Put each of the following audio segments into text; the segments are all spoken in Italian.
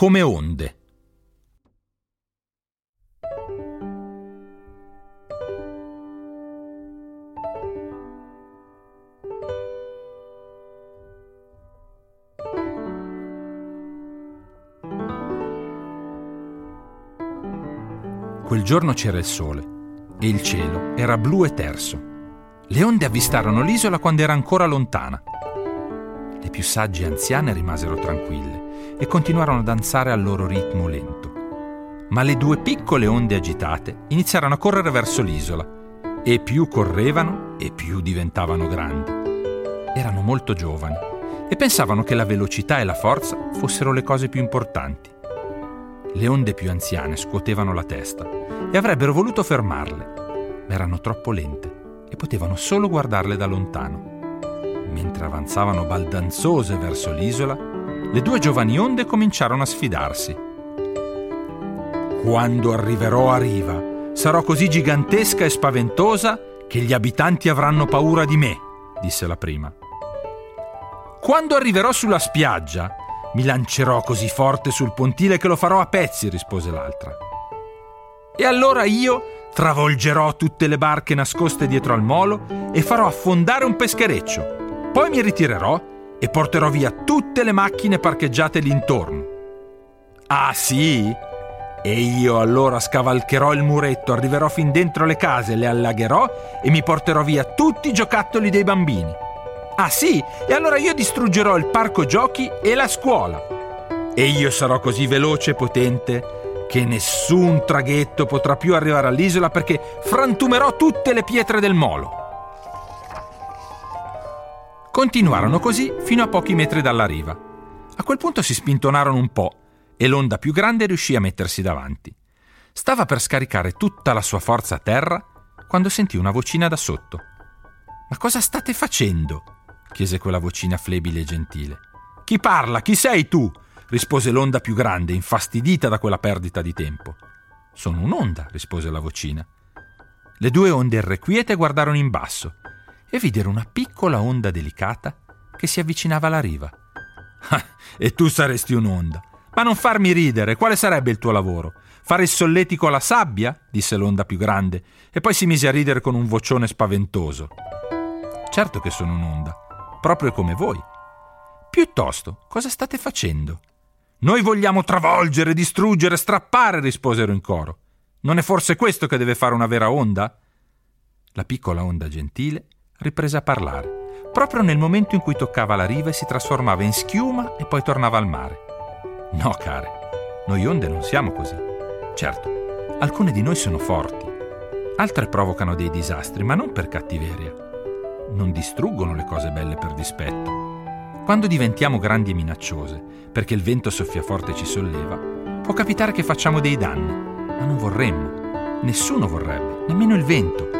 Come onde. Quel giorno c'era il sole e il cielo era blu e terso. Le onde avvistarono l'isola quando era ancora lontana. Le più sagge anziane rimasero tranquille e continuarono a danzare al loro ritmo lento. Ma le due piccole onde agitate iniziarono a correre verso l'isola e più correvano e più diventavano grandi. Erano molto giovani e pensavano che la velocità e la forza fossero le cose più importanti. Le onde più anziane scuotevano la testa e avrebbero voluto fermarle, ma erano troppo lente e potevano solo guardarle da lontano. Mentre avanzavano baldanzose verso l'isola, le due giovani onde cominciarono a sfidarsi. Quando arriverò a riva, sarò così gigantesca e spaventosa che gli abitanti avranno paura di me, disse la prima. Quando arriverò sulla spiaggia, mi lancerò così forte sul pontile che lo farò a pezzi, rispose l'altra. E allora io travolgerò tutte le barche nascoste dietro al molo e farò affondare un peschereccio. Poi mi ritirerò e porterò via tutte le macchine parcheggiate lì intorno. Ah sì? E io allora scavalcherò il muretto, arriverò fin dentro le case, le allagherò e mi porterò via tutti i giocattoli dei bambini. Ah sì? E allora io distruggerò il parco giochi e la scuola. E io sarò così veloce e potente che nessun traghetto potrà più arrivare all'isola perché frantumerò tutte le pietre del molo. Continuarono così fino a pochi metri dalla riva. A quel punto si spintonarono un po' e l'onda più grande riuscì a mettersi davanti. Stava per scaricare tutta la sua forza a terra quando sentì una vocina da sotto. Ma cosa state facendo? chiese quella vocina flebile e gentile. Chi parla? Chi sei tu? rispose l'onda più grande, infastidita da quella perdita di tempo. Sono un'onda, rispose la vocina. Le due onde irrequiete guardarono in basso e videro una piccola onda delicata che si avvicinava alla riva. Ah, e tu saresti un'onda. Ma non farmi ridere, quale sarebbe il tuo lavoro? Fare il solletico alla sabbia? disse l'onda più grande, e poi si mise a ridere con un vocione spaventoso. Certo che sono un'onda, proprio come voi. Piuttosto, cosa state facendo? Noi vogliamo travolgere, distruggere, strappare, risposero in coro. Non è forse questo che deve fare una vera onda? La piccola onda gentile riprese a parlare, proprio nel momento in cui toccava la riva e si trasformava in schiuma e poi tornava al mare. No, care, noi onde non siamo così. Certo, alcune di noi sono forti, altre provocano dei disastri, ma non per cattiveria. Non distruggono le cose belle per dispetto. Quando diventiamo grandi e minacciose, perché il vento soffia forte e ci solleva, può capitare che facciamo dei danni, ma non vorremmo. Nessuno vorrebbe, nemmeno il vento.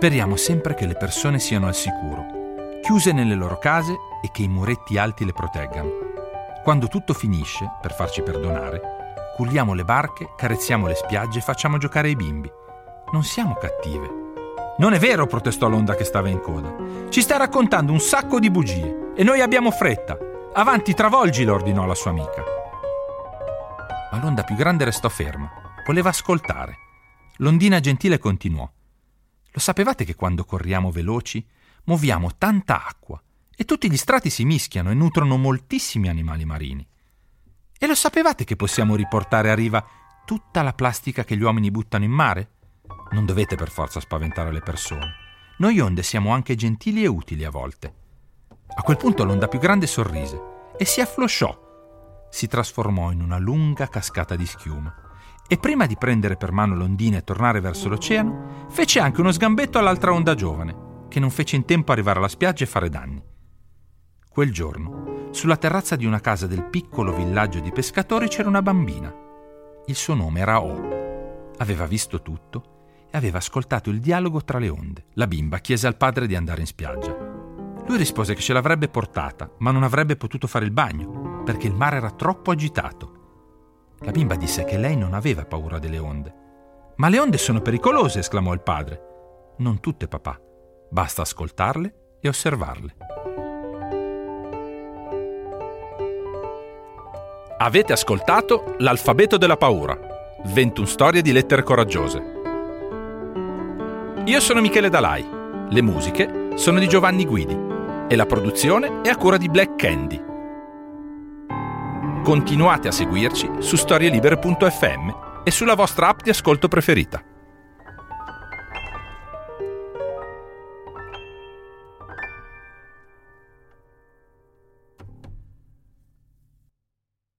Speriamo sempre che le persone siano al sicuro, chiuse nelle loro case e che i muretti alti le proteggano. Quando tutto finisce, per farci perdonare, culliamo le barche, carezziamo le spiagge e facciamo giocare i bimbi. Non siamo cattive. Non è vero, protestò l'onda che stava in coda. Ci stai raccontando un sacco di bugie e noi abbiamo fretta. Avanti, travolgilo, ordinò la sua amica. Ma l'onda più grande restò ferma. Voleva ascoltare. L'ondina gentile continuò. Lo sapevate che quando corriamo veloci muoviamo tanta acqua e tutti gli strati si mischiano e nutrono moltissimi animali marini? E lo sapevate che possiamo riportare a riva tutta la plastica che gli uomini buttano in mare? Non dovete per forza spaventare le persone. Noi onde siamo anche gentili e utili a volte. A quel punto l'onda più grande sorrise e si afflosciò. Si trasformò in una lunga cascata di schiuma e prima di prendere per mano l'ondina e tornare verso l'oceano, fece anche uno sgambetto all'altra onda giovane, che non fece in tempo arrivare alla spiaggia e fare danni. Quel giorno, sulla terrazza di una casa del piccolo villaggio di pescatori c'era una bambina. Il suo nome era O. Aveva visto tutto e aveva ascoltato il dialogo tra le onde. La bimba chiese al padre di andare in spiaggia. Lui rispose che ce l'avrebbe portata, ma non avrebbe potuto fare il bagno, perché il mare era troppo agitato. La bimba disse che lei non aveva paura delle onde. Ma le onde sono pericolose, esclamò il padre. Non tutte, papà. Basta ascoltarle e osservarle. Avete ascoltato L'alfabeto della paura. 21 storie di lettere coraggiose. Io sono Michele Dalai. Le musiche sono di Giovanni Guidi e la produzione è a cura di Black Candy. Continuate a seguirci su storielibere.fm e sulla vostra app di ascolto preferita.